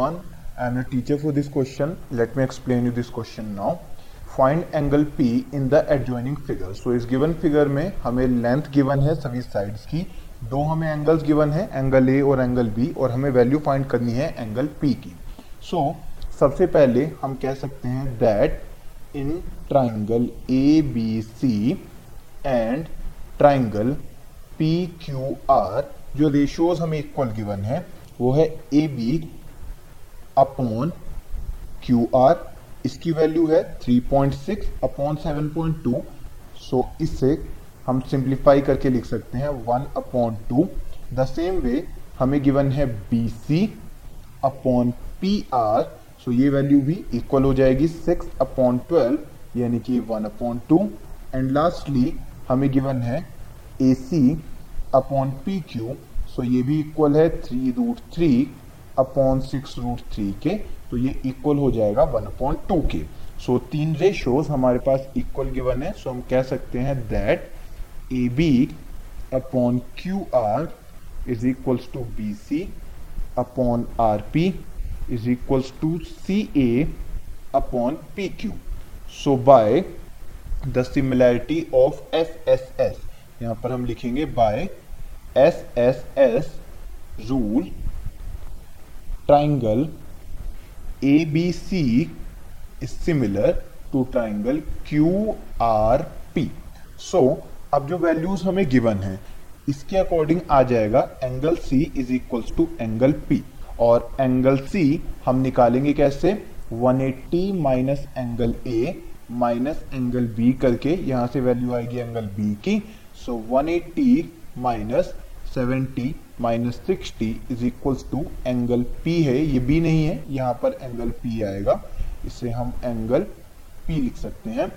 everyone. I am the teacher for this question. Let me explain you this question now. Find angle P in the adjoining figure. So इस given figure में हमें length given है सभी sides की दो हमें angles given है angle A और एंगल बी और हमें वैल्यू फाइंड करनी है एंगल पी की so, सबसे पहले हम कह सकते हैं B C and triangle P Q R जो रेशियोज हमें इक्वल गिवन है वो है A B upon Q R इसकी वैल्यू है 3.6 अपॉन 7.2 सो इससे हम सिंप्लीफाई करके लिख सकते हैं, one upon two. The same way हमें गिवन है B C upon P R so ये वैल्यू भी इक्वल हो जाएगी सिक्स अपॉन ट्वेल्व यानी कि one upon two. And lastly हमें गिवन है A C upon P Q so ये भी इक्वल है three root three upon six root three के तो ये इक्वल हो जाएगा वन अपॉन टू के। सो तीन रेशोज हमारे पास इक्वल गिवन है। सो हम कह सकते हैं that A B upon Q R is equals to B C upon R P is equals to C A upon P Q so by the similarity of S S S यहाँ पर हम लिखेंगे by S S S rule triangle ABC is similar to triangle QRP. So, अब जो values हमें given है, इसके according आ जाएगा angle C is equals to angle P और एंगल सी हम निकालेंगे कैसे? 180 eighty minus angle A minus angle B करके, यहाँ से वैल्यू आएगी एंगल बी की। So so 180 eighty minus seventy minus sixty is equals to angle P है ये बी नहीं है यहाँ पर एंगल पी आएगा इसे हम एंगल पी लिख सकते हैं।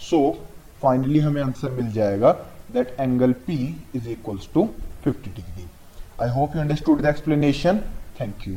सो so, फाइनली हमें आंसर मिल जाएगा that angle P is equals to 50 degree I hope you understood the explanation thank you